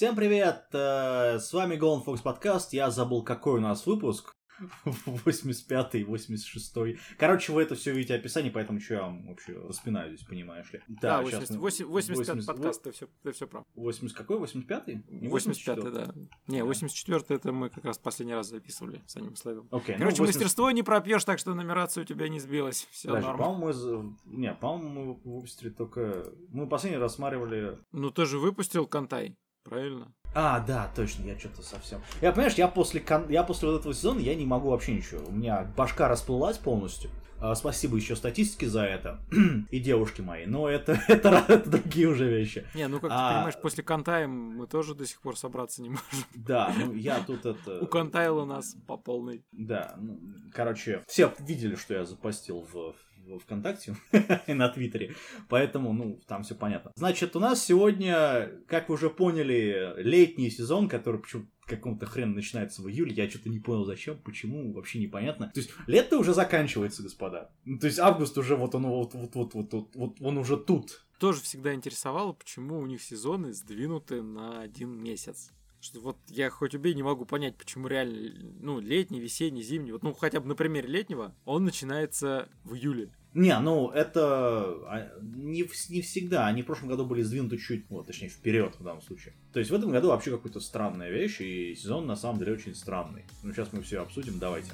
Всем привет! э, С вами Golden Fox подкаст. Я забыл, какой у нас выпуск. 85-й, 86-й. Короче, вы это все видите в описании, поэтому что я вам вообще распинаю здесь, понимаешь ли? Да, щас 80, мы- 85 80 подкаст, ты все, ты все прав. 80 какой? 85-й? Не 85 84-й? да. Не, 84 это мы как раз последний раз записывали с Аним Славем. Окей, ну, Короче, 80 мастерство не пропьешь, так что нумерация у тебя не сбилась. Все Подожди, норм. по-моему, мы... Не, по-моему, мы выпустили только... Мы последний раз рассматривали... Ну ты же выпустил Кантай, правильно? А, да, точно, я что-то совсем... Я, понимаешь, я после, кон- я после вот этого сезона, я не могу вообще ничего. У меня башка расплылась полностью. А, спасибо еще статистике за это. И девушки мои. Но это, это, это другие уже вещи. Не, ну как А. ты понимаешь, после Кантай мы тоже до сих пор собраться не можем. Да, ну я тут это... Укантаила нас по полной. Да, ну, короче, все видели, что я запостил в, в ВКонтакте и на Твиттере, поэтому, ну, там все понятно. Значит, у нас сегодня, как вы уже поняли, летний сезон, который почему какому-то хрена начинается в июле, я что-то не понял зачем, почему, вообще непонятно. То есть лето уже заканчивается, господа. Ну, то есть август уже вот он вот вот вот вот, вот он уже тут. Тоже всегда интересовало, почему у них сезоны сдвинуты на один месяц. Что вот я хоть убей не могу понять, почему реально, ну, летний, весенний, зимний, вот, ну, хотя бы на примере летнего, он начинается в июле. Не, ну это а, не, не всегда. Они в прошлом году были сдвинуты чуть, вот, точнее, вперед в данном случае. То есть в этом году вообще какая-то странная вещь, и сезон на самом деле очень странный. Ну, сейчас мы все обсудим, давайте.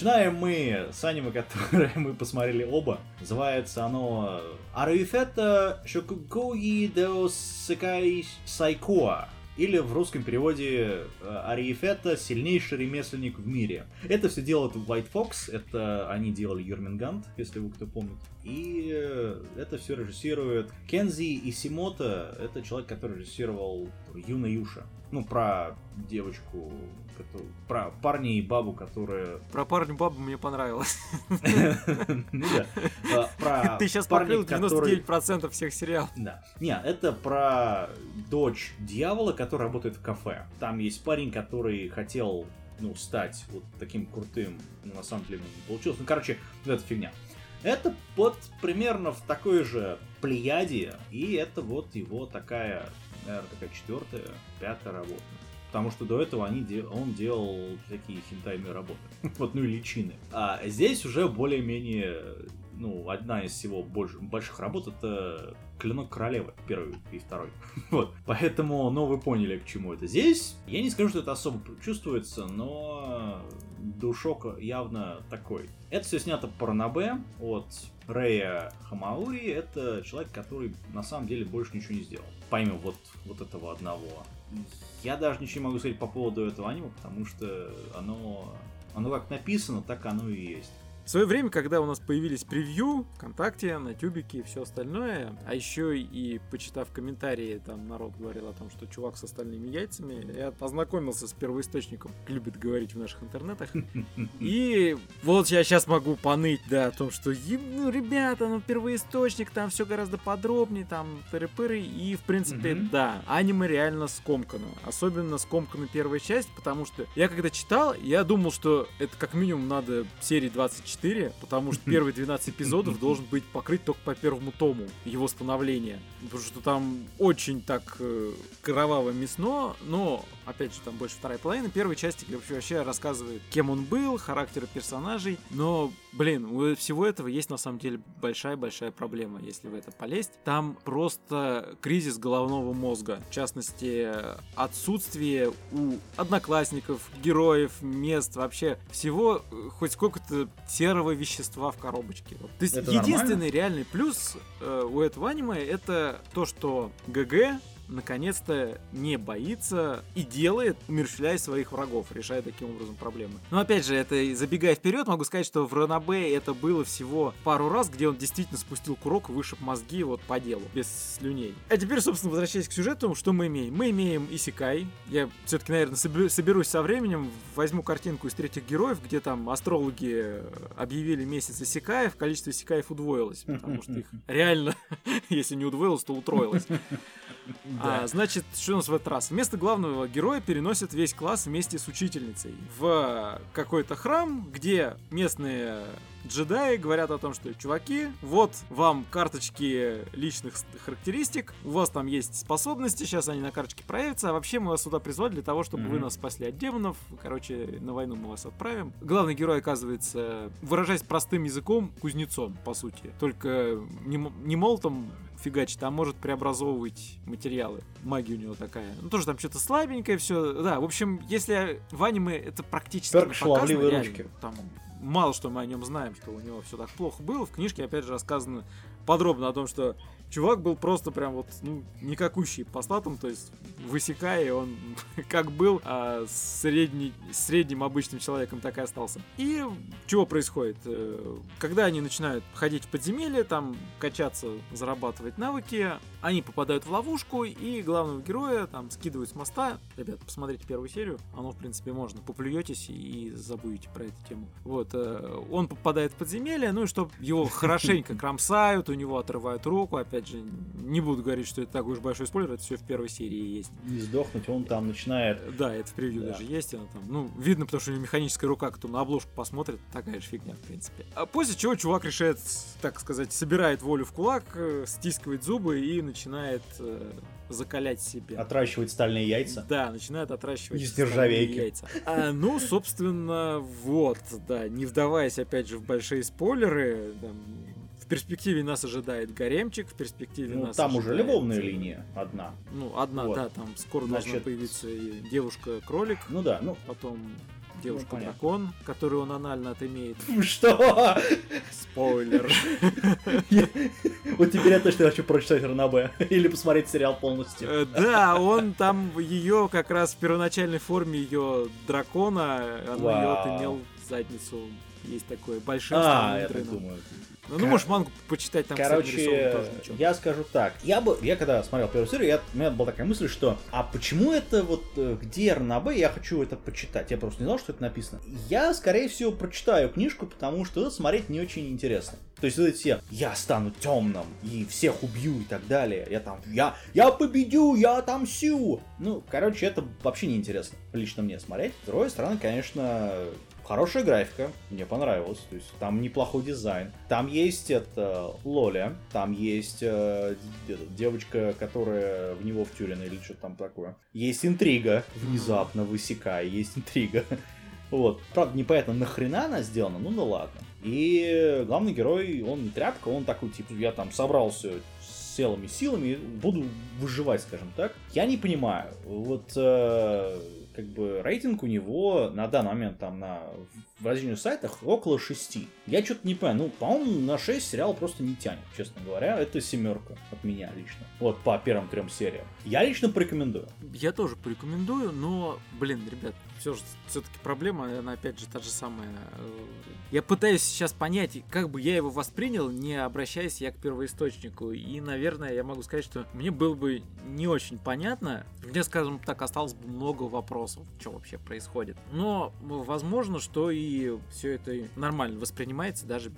Начинаем мы с аниме, которое мы посмотрели оба. Называется оно Аруифета Шокугои Деос Секай Сайкоа. Или в русском переводе э, Ариефета сильнейший ремесленник в мире. Это все делает White Fox, это они делали Юрмингант, если вы кто помнит. И э, это все режиссирует Кензи Исимото, это человек, который режиссировал Юна Юша. Ну, про девочку, коту- про парня и бабу, которые Про парню бабу мне понравилось. ну Про Ты сейчас парня, покрыл который- 99% всех сериалов. Да. Не, это про дочь дьявола, которая работает в кафе. Там есть парень, который хотел, ну, стать вот таким крутым, но на самом деле не получилось. Ну, короче, вот эта фигня. Это вот примерно в такой же плеяде, и это вот его такая, наверное, такая четвертая, пятая работа. Потому что до этого они он делал всякие хентайные работы. вот, ну и личины. А здесь уже более-менее, ну, одна из всего больш- больших работ это Клинок Королевы, первый и второй. вот. Поэтому, ну, вы поняли, к чему это. Здесь, я не скажу, что это особо чувствуется, но душок явно такой. Это все снято по Ранабе от Рэя Хамаури. Это человек, который на самом деле больше ничего не сделал. Помимо вот, вот этого одного. Я даже ничего не могу сказать по поводу этого аниме, потому что оно, оно как написано, так оно и есть. В свое время, когда у нас появились превью ВКонтакте, на Тюбике и все остальное, а еще и почитав комментарии, там народ говорил о том, что чувак с остальными яйцами, я познакомился с первоисточником, любит говорить в наших интернетах. И вот я сейчас могу поныть, да, о том, что, «Е- ну, ребята, ну, первоисточник, там все гораздо подробнее, там, тыры-пыры, и, в принципе, Мгм. да, аниме реально скомкано. Особенно скомкана первая часть, потому что я когда читал, я думал, что это как минимум надо серии 24, потому что первые 12 эпизодов должен быть покрыт только по первому тому его становления. Потому что там очень так э, кроваво мясно, но, опять же, там больше вторая половина. Первой части где вообще, рассказывает, кем он был, характеры персонажей. Но, блин, у всего этого есть на самом деле большая-большая проблема, если в это полезть. Там просто кризис головного мозга. В частности, отсутствие у одноклассников, героев, мест, вообще всего э, хоть сколько-то серого вещества в коробочке. То есть Это единственный нормально? реальный плюс э, у этого аниме это то, что ГГ наконец-то не боится и делает, умерщвляя своих врагов, решая таким образом проблемы. Но опять же, это забегая вперед, могу сказать, что в Ранабе это было всего пару раз, где он действительно спустил курок вышиб мозги вот по делу, без слюней. А теперь, собственно, возвращаясь к сюжету, что мы имеем? Мы имеем Исикай. Я все-таки, наверное, соберу- соберусь со временем, возьму картинку из третьих героев, где там астрологи объявили месяц Исикаев, количество Исикаев удвоилось, потому что их реально, если не удвоилось, то утроилось. А, значит, что у нас в этот раз? Вместо главного героя переносят весь класс вместе с учительницей в какой-то храм, где местные джедаи говорят о том, что, чуваки, вот вам карточки личных характеристик, у вас там есть способности, сейчас они на карточке проявятся, а вообще мы вас сюда призвали для того, чтобы вы Мгм. нас спасли от демонов, короче, на войну мы вас отправим. Главный герой оказывается, выражаясь простым языком, кузнецом, по сути, только не, не молотом фигачит, а может преобразовывать материалы. Магия у него такая. Ну, тоже там что-то слабенькое все. Да, в общем, если в аниме это практически Перк не показано, ручки. реально, там мало что мы о нем знаем, что у него все так плохо было. В книжке, опять же, рассказано подробно о том, что чувак был просто прям вот, ну, никакущий по статам, то есть высекая, он как был, а средний, средним обычным человеком так и остался. И чего происходит? Э, Когда они начинают ходить в подземелье, там качаться, зарабатывать навыки, они попадают в ловушку, и главного героя там скидывают с моста. Ребят, посмотрите первую серию, оно, в принципе, можно. Поплюетесь и забудете про эту тему. Вот, э, он попадает в подземелье, ну и чтобы его хорошенько кромсают, у него отрывают руку. Опять же, не буду говорить, что это такой уж большой спойлер, это все в первой серии есть. Не сдохнуть, он там начинает... Да, это в превью Да. даже есть. Она там, ну, видно, потому что у него механическая рука, кто на обложку посмотрит, такая же фигня, в принципе. А после чего чувак решает, так сказать, собирает волю в кулак, э, стискивает зубы и начинает э, закалять себя. Отращивать стальные яйца. Да, начинает отращивать Из нержавейки. яйца. А, ну, собственно, вот, да, не вдаваясь опять же в большие спойлеры, там, перспективе нас ожидает гаремчик, в перспективе Ну, нас там уже любовная линия одна. Ну, одна, Вот. да, там скоро должна Значит, появиться и девушка-кролик, Ну да, ну... потом понятно. девушка-дракон, которую он анально отымеет. Что? Спойлер. Вот теперь я точно хочу прочитать Ранабе. Или посмотреть сериал полностью. Э, Да, он там ее как раз в первоначальной форме ее дракона, он ее отымел задницу. Есть такое большим А, я так думаю. Ну, ну, можешь мангу почитать, там кстати, Короче, тоже ничего. я скажу так. Я бы, я когда смотрел первую серию, я, у меня была такая мысль, что а почему это вот э, где РНБ, я хочу это почитать. Я просто не знал, что это написано. Я, скорее всего, прочитаю книжку, потому что это смотреть не очень интересно. То есть вот эти все, я стану темным и всех убью и так далее. Я там, я, я победю, я отомсю. Ну, короче, это вообще не интересно лично мне смотреть. С другой стороны, конечно, Хорошая графика, мне понравилось. То есть там неплохой дизайн. Там есть это Лоля, там есть э, девочка, которая в него втюрена или что-то там такое. Есть интрига, внезапно высекая, есть интрига. Вот. Правда, непонятно, нахрена она сделана, ну да ладно. И главный герой, он не тряпка, он такой, типа, я там собрался целыми силами, буду выживать, скажем так. Я не понимаю, вот э, как бы рейтинг у него на данный момент там на в различных сайтах около 6. Я что-то не понимаю, ну, по-моему, на 6 сериал просто не тянет, честно говоря. Это семерка от меня лично. Вот по первым трем сериям. Я лично порекомендую. Я тоже порекомендую, но, блин, ребят, все же все-таки проблема, она опять же та же самая. Я пытаюсь сейчас понять, как бы я его воспринял, не обращаясь я к первоисточнику. И, наверное, я могу сказать, что мне было бы не очень понятно. Мне, скажем так, осталось бы много вопросов, что вообще происходит. Но возможно, что и все это нормально воспринимается даже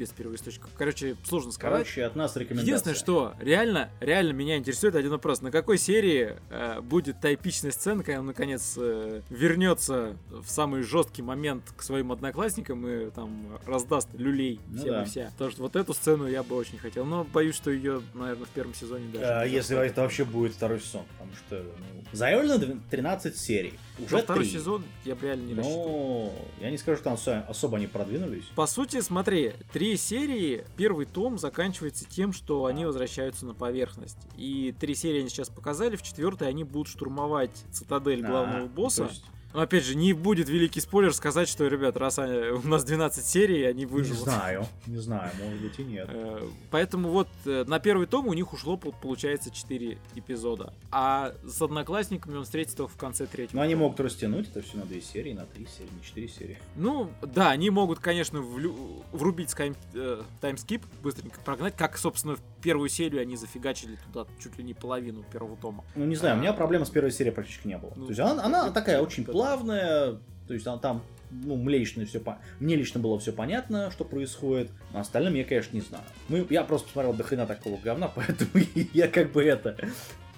без первоисточника. Короче, сложно сказать. Короче, от нас рекомендация. Единственное, что реально, реально меня интересует один вопрос. На какой серии э, будет та эпичная сцена, когда он наконец э, вернется в самый жесткий момент к своим одноклассникам и там раздаст люлей Ну всем да. и вся. Потому что вот эту сцену я бы очень хотел. Но боюсь, что ее, наверное, в первом сезоне даже. А, не если это вообще будет второй сезон, потому что ну, заявлено дв- 13 серий. Уже Но второй 3. сезон я бы реально не рассчитывал. Ну, я не скажу, что там особо- они продвинулись. По сути, смотри, три серии, первый том заканчивается тем, что они возвращаются на поверхность. И три серии они сейчас показали, в четвертой они будут штурмовать цитадель главного А, босса. то есть Но опять же, не будет великий спойлер сказать, что, ребят, раз они- у нас 12 серий, они Не выживут. знаю, не знаю, может быть и нет. Э, Поэтому вот э, на первый том у них ушло, пол- получается, 4 эпизода. А с одноклассниками он встретится только в конце третьего. Но они могут растянуть это все на две серии, на три серии, на четыре серии. Ну, да, они могут, конечно, влю- врубить скайм- э, таймскип, быстренько прогнать, как, собственно, в первую серию они зафигачили туда чуть ли не половину первого тома. Ну, не знаю, у меня проблем с первой серией практически не было. Ну, То есть она, она такая очень это плавная, то есть она там, ну, мне лично все мне лично было все понятно, что происходит. А остальным я, конечно, не знаю. Мы, я просто посмотрел до хрена такого говна, поэтому я как бы это.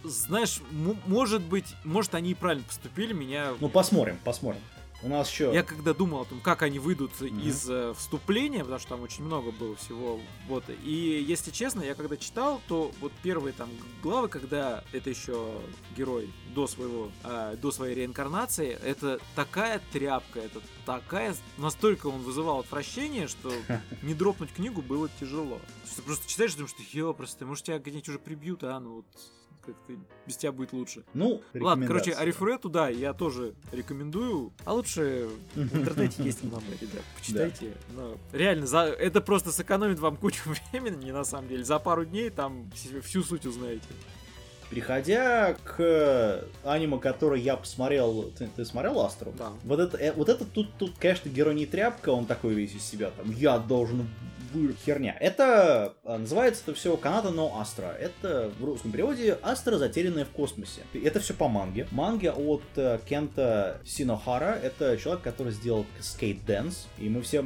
Знаешь, может быть, может они и правильно поступили, меня... Ну, посмотрим, посмотрим. У нас еще. Я когда думал о том, как они выйдут Мгм. из э, вступления, потому что там очень много было всего, вот, и если честно, я когда читал, то вот первые там главы, когда это еще герой до своего, э, до своей реинкарнации, это такая тряпка, это такая, настолько он вызывал отвращение, что не дропнуть книгу было тяжело. Ты просто читаешь и думаешь, что ёпросто, может тебя где-нибудь уже прибьют, а, ну вот как-то без тебя будет лучше. Ну, Ладно, короче. Арифурету, да, я тоже рекомендую. А лучше в интернете есть много, ребят, почитайте. Но реально, за... это просто сэкономит вам кучу времени, на самом деле. За пару дней там вс- всю суть узнаете. Переходя к аниме, который я посмотрел, ты, ты смотрел Астру? Да. Вот это, э, вот это тут, тут, конечно, герой не тряпка, он такой весь из себя, там, я должен херня. Это э, называется это все Канада но Астра. Это в русском переводе Астра, затерянная в космосе. Это все по манге. Манга от э, Кента Синохара. Это человек, который сделал Skate Dance. И мы все,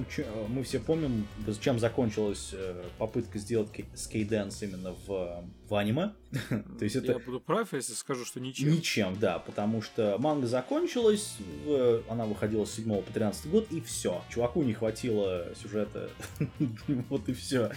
мы все помним, чем закончилась э, попытка сделать Skate Dance именно в, в аниме. То есть это Я буду прав, если скажу, что ничего. Ничем, да, потому что манга закончилась, она выходила с 7 по 13 год, и все. Чуваку не хватило сюжета, вот и все.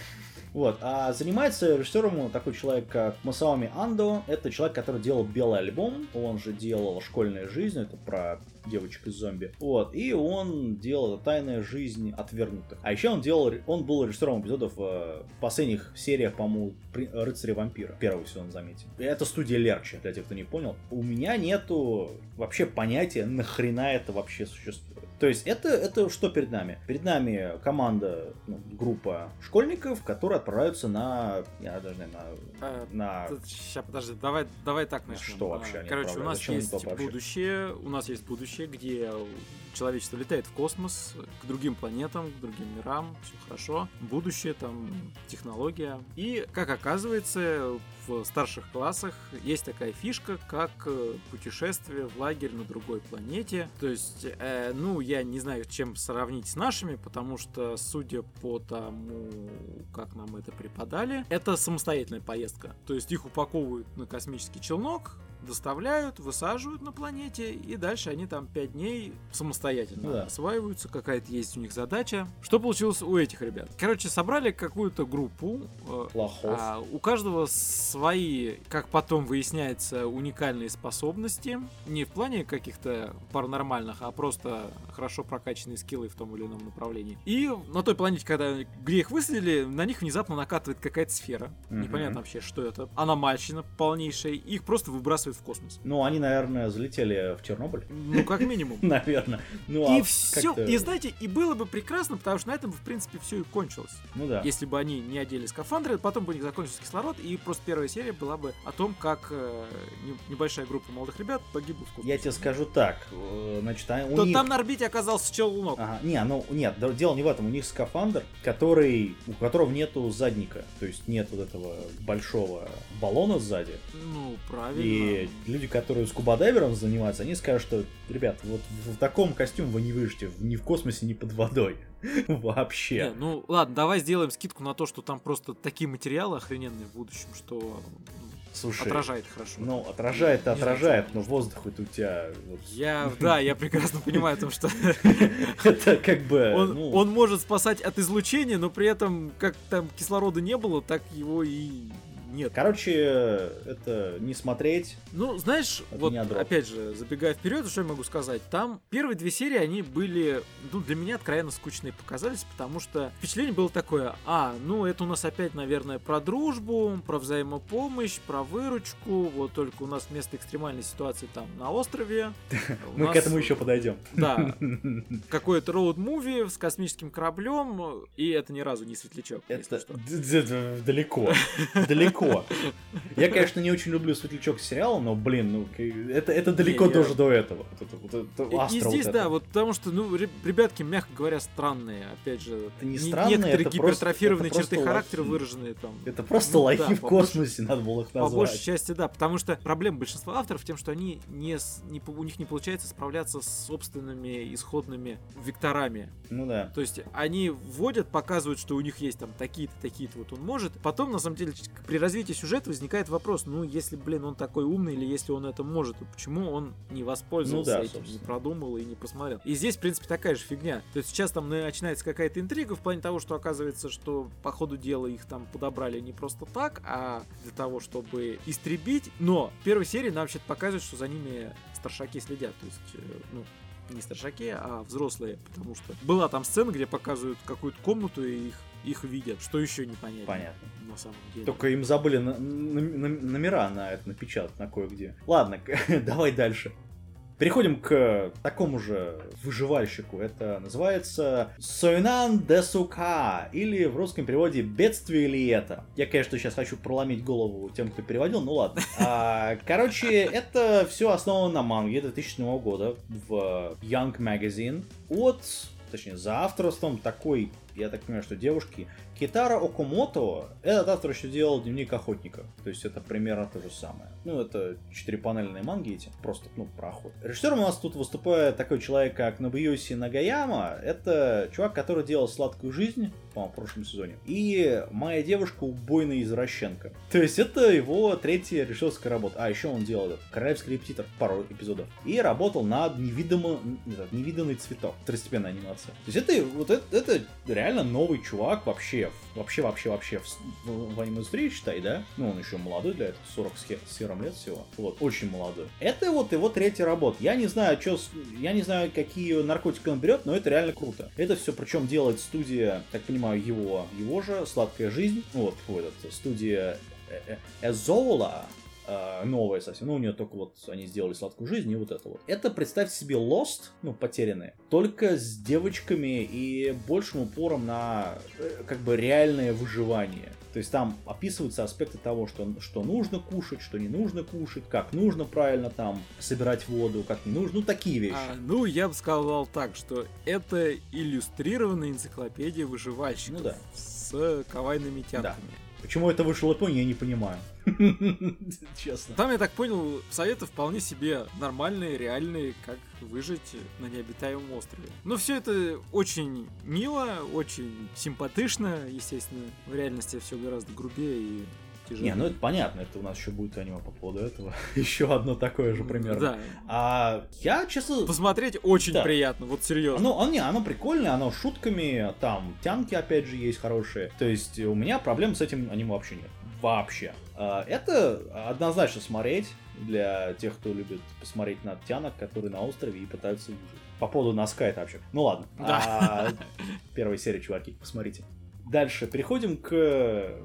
Вот, а занимается режиссером такой человек, как Масаоми Андо. Это человек, который делал Белый альбом, он же делал Школьная жизнь, это про девочек из зомби. Вот, и он делал Тайная жизнь отвергнутых. А еще он делал, он был режиссером эпизодов э, в последних сериях, по-моему, Рыцаря вампира. Первый сезон, заметьте. Это студия Лерчи, для тех, кто не понял. У меня нету вообще понятия, нахрена это вообще существует. То есть это, это что перед нами? Перед нами команда, ну, группа школьников, которые отправляются на, я даже не знаю, Э, на, на Сейчас, подожди, давай, давай так На начнем. что вообще А, Короче, у нас есть будущее, у нас есть будущее, где человечество летает в космос, к другим планетам, к другим мирам, все хорошо. Будущее, там, технология. И, как оказывается, в старших классах есть такая фишка, как э, путешествие в лагерь на другой планете. То есть, э, ну, я не знаю, чем сравнить с нашими, потому что, судя по тому, как нам это преподали, это самостоятельная поездка. То есть их упаковывают на космический челнок, доставляют, высаживают на планете, и дальше они там 5 дней самостоятельно да. осваиваются, какая-то есть у них задача. Что получилось у этих ребят? Короче, собрали какую-то группу, э, плохов. а, у каждого свои, как потом выясняется, уникальные способности. Не в плане каких-то паранормальных, а просто хорошо прокачанные скиллы в том или ином направлении. И на той планете, когда, где их высадили, на них внезапно накатывает какая-то сфера. Мгм. Непонятно вообще, что это. Аномальщина полнейшая. Их просто выбрасывают в космос. Ну, они, наверное, залетели в Чернобыль. Ну, как минимум. Наверное. Ну, И а все, и знаете, и было бы прекрасно, потому что на этом, в принципе, все и кончилось. Ну да. Если бы они не одели скафандры, потом бы у них закончился кислород, и просто первая серия была бы о том, как э, не- небольшая группа молодых ребят погибла в космосе. Я тебе скажу так. э, Значит, а- у То них... там на орбите оказался челнок. Ага, не, ну нет, дело не в этом. У них скафандр, который, у которого нету задника, то есть нет вот этого большого баллона сзади. Ну, правильно. И люди, которые скубадайвером занимаются, они скажут, что, ребят, вот в, в таком костюме вы не выживете ни в космосе, ни под водой. Не, Вообще. ну ладно, давай сделаем скидку на то, что там просто такие материалы охрененные в будущем, что ну, Слушай, отражает хорошо. ну, отражает, Не отражает, но воздух вот у тебя... вот, Я, да, я прекрасно понимаю том, что Это как бы... он, ну, он может спасать от излучения, но при этом, как там кислорода не было, так его и нет. Короче, это не смотреть. Ну, знаешь, Это вот опять же, забегая вперед, что я могу сказать? Там первые две серии, они были, ну, для меня откровенно скучные показались, потому что впечатление было такое, а, ну, это у нас опять, наверное, про дружбу, про взаимопомощь, про выручку, вот только у нас вместо экстремальной ситуации там на острове. Мы к этому еще подойдем. Да, какой-то роуд-муви с космическим кораблем, и это ни разу не светлячок, Это что. д- д- д- далеко. Далеко. Я, конечно, не очень люблю светлячок сериала, но, блин, ну, это, это далеко я- тоже до этого. Вот это- вот это И- И, вот здесь, это. да, вот потому что, ну, ре- ребятки, мягко говоря, странные, опять же. Это не не- странные, Некоторые это просто- гипертрофированные это просто черты характера лохи. выраженные там. Это просто Ну, лохи да, в космосе, надо было их По большей назвать. части, да, потому что проблема большинства авторов в том, что они не, не у них не получается справляться с собственными исходными векторами. Ну да. То есть они вводят, показывают, что у них есть там такие-то, такие-то, вот он может. Потом, на самом деле, при развитии сюжета возникает вопрос, ну, если, блин, он такой умный, или если он это может, то почему он не воспользовался Ну да, этим, не собственно. продумал и не посмотрел. И здесь, в принципе, такая же фигня. То есть сейчас там начинается какая-то интрига в плане того, что оказывается, что по ходу дела их там подобрали не просто так, а для того, чтобы истребить. Но в первой серии нам вообще показывают, что за ними старшаки следят. То есть, э, ну, не старшаки, а взрослые, потому что была там сцена, где показывают какую-то комнату и их, их видят, что еще непонятно. Понятно. На самом деле. Только им забыли на- на- на- номера на это напечатать на кое-где. Ладно, давай дальше. Переходим к такому же выживальщику. Это называется Сойнан де Сука, или в русском переводе «Бедствие ли это?». Я, конечно, сейчас хочу проломить голову тем, кто переводил, ну ладно. А, короче, это все основано на манге 2000 года в Young Magazine от, точнее, за авторством такой, я так понимаю, что девушки Китара Окумото, этот автор еще делал Дневник Охотника. То есть это примерно то же самое. Ну, это четырепанельные манги эти, просто, ну, про охоту. Режиссером у нас тут выступает такой человек, как Нобуюси Нагаяма. Это чувак, который делал «Сладкую жизнь», по-моему, в прошлом сезоне. И «Моя девушка убойная извращенка». То есть это его третья режиссерская работа. А, еще он делал этот «Королевский репетитор», пару эпизодов. И работал над невидимо... не знаю, «Невиданный цветок», второстепенная анимация. То есть это, вот это, это реально новый чувак вообще, вообще, вообще, вообще в, с- в, в аниме-индустрии, считай, да? Ну, он еще молодой для этого, 40 с хе- с хером лет всего. Вот, очень молодой. Это вот его третья работа. Я не знаю, с- я не знаю, какие наркотики он берет, но это реально круто. Это все причем делает студия, так понимаю, его, его же, «Сладкая жизнь». Вот, вот этот, студия э, э, Эзола, э, новая совсем. Ну, у нее только вот они сделали сладкую жизнь и вот это вот. Это, представьте себе, Lost, ну, потерянные, только с девочками и большим упором на э, как бы реальное выживание. То есть там описываются аспекты того, что, что нужно кушать, что не нужно кушать, как нужно правильно там собирать воду, как не нужно, ну такие вещи. А, ну, я бы сказал так, что это иллюстрированная энциклопедия выживальщиков Ну да. с кавайными тянками. Почему это вышло в я не понимаю. Честно. Там, я так понял, советы вполне себе нормальные, реальные, как выжить на необитаемом острове. Но все это очень мило, очень симпатично, естественно. В реальности все гораздо грубее и тяжелее. Не, ну это понятно, это у нас еще будет аниме по поводу этого. Еще одно такое же примерно. Да. А я, честно, Посмотреть очень Да. приятно, вот серьезно. Оно, оно, не, оно прикольное, оно шутками, там тянки опять же есть хорошие. То есть у меня проблем с этим аниме вообще нет. Вообще. А, Это однозначно смотреть для тех, кто любит посмотреть на тянок, которые на острове и пытаются выжить. По поводу носка это вообще. Ну ладно. Да. А, Первая серия, чуваки, посмотрите. Дальше переходим к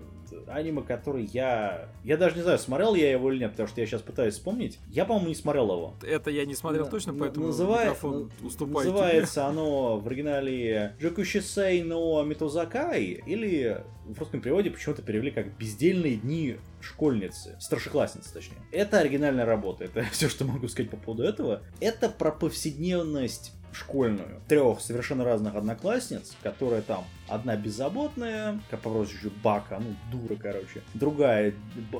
аниме, который я... Я даже не знаю, смотрел я его или нет, потому что я сейчас пытаюсь вспомнить. Я, по-моему, не смотрел его. Это я не смотрел На- точно, поэтому называет- микрофон на- уступает тебе. Называется оно в оригинале Джокушисей но Митозакай, или в русском переводе почему-то перевели как «Бездельные дни школьницы», старшеклассницы точнее. Это оригинальная работа, это все, что могу сказать по поводу этого. Это про повседневность школьную. Трех совершенно разных одноклассниц, которая там одна беззаботная, как по прозвищу Бака, ну, дура, короче. Другая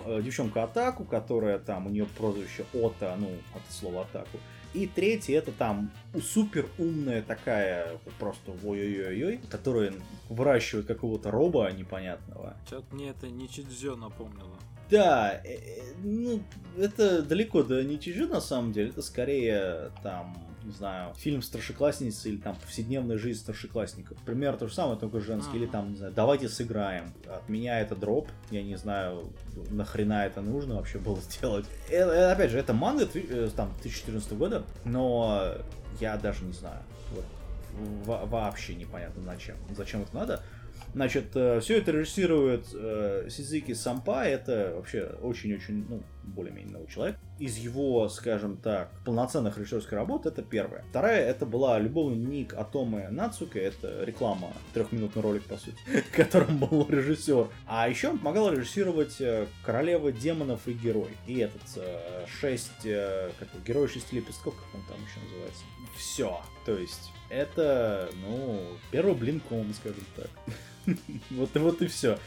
э, девчонка Атаку, которая там, у нее прозвище Ота, ну, от слова Атаку. И третья это там супер умная такая, просто ой-ой-ой-ой, которая выращивает какого-то роба непонятного. Что-то мне это не Чидзё напомнило. Да, э, э, ну, это далеко до Ничижи на самом деле, это скорее там не знаю, фильм «Старшеклассницы» или там «Повседневная жизнь старшеклассников». Пример то же самое, только женский. Или там, не знаю, «Давайте сыграем». От меня это дроп. Я не знаю, нахрена это нужно вообще было сделать. Э, э, опять же, это манга э, там 2014 года, но я даже не знаю. Вот, во- вообще непонятно зачем. Зачем это надо. Значит, все это режиссирует э, Сизики Сампа, это вообще очень-очень, ну, более-менее новый человек. Из его, скажем так, полноценных режиссерской работ это первая. Вторая, это была любовный ник Атомы Нацука, это реклама, трехминутный ролик, по сути, которым был режиссер. А еще он помогал режиссировать э, Королева демонов и Герой. И этот, э, шесть, э, как Герой шести лепестков, как он там еще называется. Все. То есть, это, ну, первый блин ком, скажем так. вот, вот и все.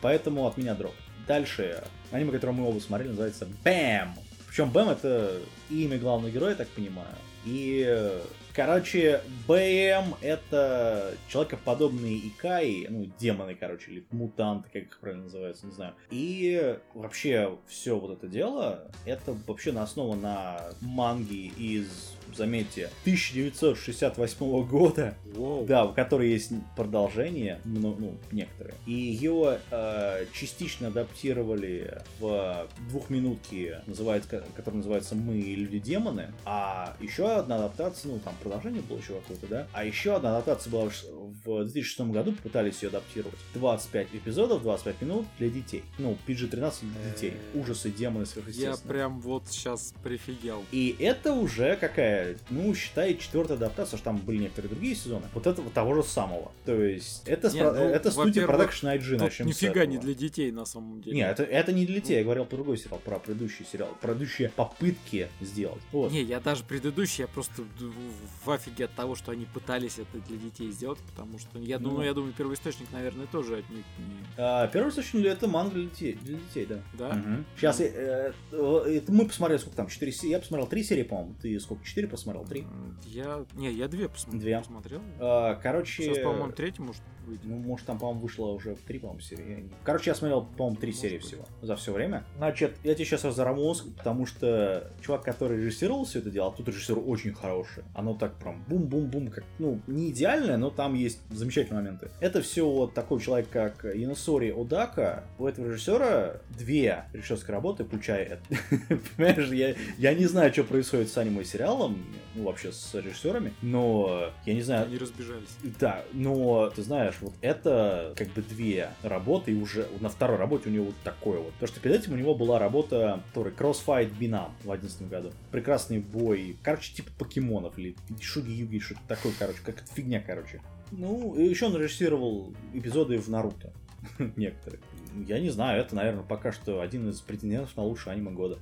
Поэтому от меня дроп. Дальше, аниме, которое мы оба смотрели, называется Бэм. Причем Бэм это имя главного героя, я так понимаю. И, короче, БМ это человекоподобные икаи, ну, демоны, короче, или мутанты, как их правильно называется, не знаю. И вообще все вот это дело, это вообще на основа на манги из заметьте, 1968 года, Воу. да, в которой есть продолжение, ну, ну некоторые. И ее э, частично адаптировали в двухминутке, называется, который называется «Мы и люди-демоны», а еще одна адаптация, ну, там продолжение было еще какое-то, да, а еще одна адаптация была в 2006 году, пытались ее адаптировать. 25 эпизодов, 25 минут для детей. Ну, PG-13 для детей. Ужасы, демоны, Я сверхъестественные. прям вот сейчас прифигел. И это уже какая, ну, считай, четвертая адаптация, что там были некоторые другие сезоны. Вот этого того же самого. То есть, это, Не, спро- ну, это студия Production IG, начнем нифига не для детей на самом деле. Не, это, это не для детей, я говорил про другой сериал, про предыдущий сериал, про предыдущие попытки сделать. Вот. Не, я даже предыдущий, я просто в афиге от того, что они пытались это для детей сделать, потому что я Ну. думаю, я думаю, первоисточник, наверное, тоже от них не. А, первый источник это манга для детей, для детей, да. Да? Сейчас это мы посмотрели, сколько там, 4 серии, я посмотрел 3 серии, по-моему, ты сколько, 4 посмотрел, 3? М, Я. Не, я две посмотрел. Две? посмотрел. А, короче... Сейчас, по-моему, третий может выйти. Ну, может, там, по-моему, вышло уже три, по-моему, серии. Короче, я смотрел, по-моему, три Может серии быть. всего за все время. Значит, я тебе сейчас разорву мозг, потому что чувак, который режиссировал все это дело, а тут режиссер очень хороший. Оно так прям бум-бум-бум, как, ну, не идеальное, но там есть замечательные моменты. Это все вот такой человек, как Яносори Одака. У этого режиссера две режиссерские работы, включая это. Понимаешь, я, я не знаю, что происходит с аниме сериалом, ну, вообще с режиссерами, но я не знаю, Они разбежались. да, но ты знаешь, вот это как бы две работы, и уже на второй работе у него вот такое вот. Потому что перед этим у него была работа, которая Crossfight Binam в 2011 году. Прекрасный бой, короче, типа покемонов или шуги-юги, что-то такое, короче, как фигня, короче. Ну, и еще он режиссировал эпизоды в Наруто. Некоторые. Я не знаю, это, наверное, пока что один из претендентов на лучшее аниме года.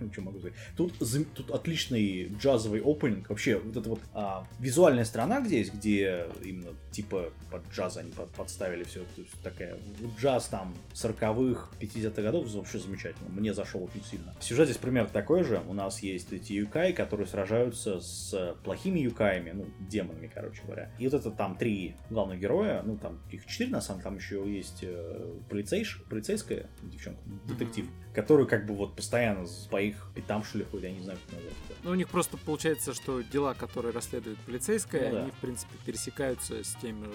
Что могу сказать? Тут, тут отличный джазовый опенинг. Вообще, вот эта вот а, визуальная сторона, где есть, где именно типа под джаз они под- подставили все. То есть такая джаз там 40-х, 50-х годов вообще замечательно. Мне зашел очень сильно. Сюжет здесь примерно такой же. У нас есть эти юкаи, которые сражаются с плохими юкаями, ну, демонами, короче говоря. И вот это там три главных героя, ну, там их четыре, на самом деле, там еще есть э, полицейш, полицейская девчонка, детектив, который как бы вот постоянно по их пятам, ходит, я не знаю, как назвать это. Ну, у них просто получается, что дела, которые расследует полицейская, Ну да. они, в принципе, пересекаются с тем же,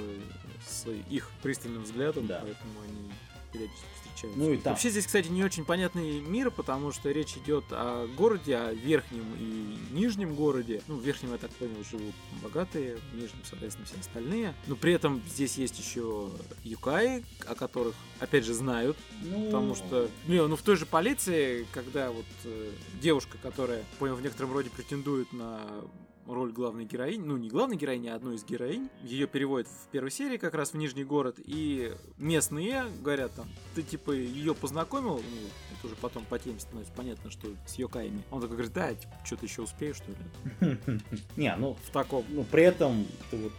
с их пристальным взглядом, Да. поэтому они периодически встречаются. Ну и там. Вообще здесь, кстати, не очень понятный мир, потому что речь идет о городе, о верхнем и нижнем городе. Ну, в верхнем, я так понял, живут богатые, в нижнем, соответственно, все остальные. Но при этом здесь есть еще юкаи, о которых, опять же, знают, Ну, Потому что, не, ну в той же полиции, когда вот э, девушка, которая, понял, в некотором роде претендует на роль главной героини, ну не главной героини, а одной из героинь, ее переводят в первой серии как раз в Нижний город, и местные говорят там, ты типа ее познакомил, ну, это уже потом по теме становится понятно, что с Йокаями. Он такой говорит, да, типа, что-то еще успею, что ли? Не, ну, В таком. ну, при этом это вот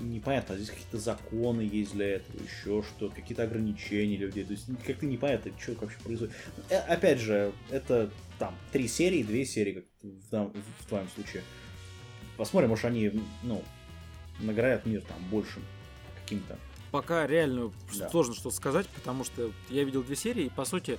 непонятно, здесь какие-то законы есть для этого, еще что, какие-то ограничения людей, то есть как-то непонятно, что вообще происходит. Э, опять же, это там три серии, две серии, как в, дан- в твоем случае. Посмотрим, может они, ну, наградят мир там большим каким-то. Пока реально Да. сложно что сказать, потому что я видел две серии, и по сути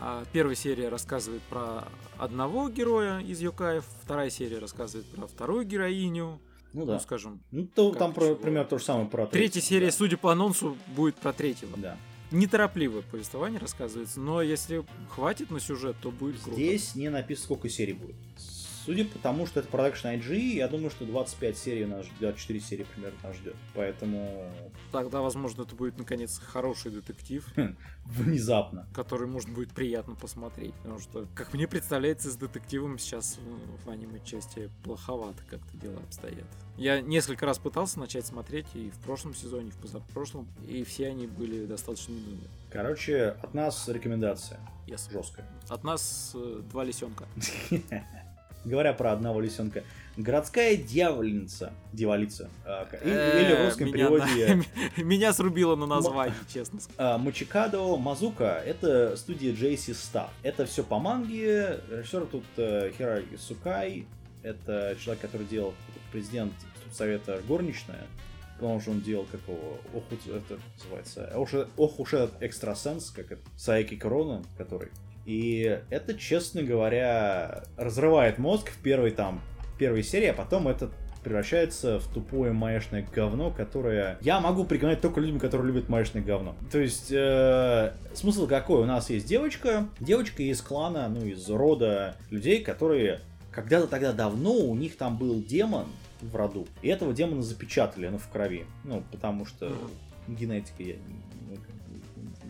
А первая серия рассказывает про одного героя из Йокаев, вторая серия рассказывает про вторую героиню, Ну ну, да. скажем. Ну, то, там, про, примерно то же самое про Третья серия, да. судя по анонсу, будет про третьего. Да. Неторопливое повествование рассказывается, но если хватит на сюжет, то будет круто. Здесь не написано, сколько серий будет. Судя по тому, что это Production IG, я думаю, что 25 серий нас ждет, 24 серии примерно нас ждет. Поэтому Тогда, возможно, это будет, наконец, хороший детектив, внезапно. который можно будет приятно посмотреть. Потому что, как мне представляется, с детективом сейчас в аниме-части плоховато как-то дела обстоят. Я несколько раз пытался начать смотреть и в прошлом сезоне, и в позапрошлом, и все они были достаточно нудные. Короче, от нас рекомендация Yes. жесткая. От нас э, два лисенка. Говоря про одного лисенка. Городская дьявольница. Дьяволица. а, Э, Или в русском переводе Меня срубило на название, честно сказать. Мачикадо Мазука. Это студия JC Staff. Это все по манге. Режиссер тут э, Хираги Сукай. Это человек, который делал президент совета горничная. Потому что он делал какого... Ох, это называется... Ох, уж- ох уж этот экстрасенс, как это... Саики Корона, который... И это, честно говоря, разрывает мозг в первой там... Первой серии, а потом это превращается в тупое маешное говно, которое я могу пригонять только людям, которые любят маешное говно. То есть э, смысл какой? У нас есть девочка, девочка из клана, ну из рода людей, которые когда-то тогда давно у них там был демон в роду, и этого демона запечатали, ну в крови, ну потому что генетика я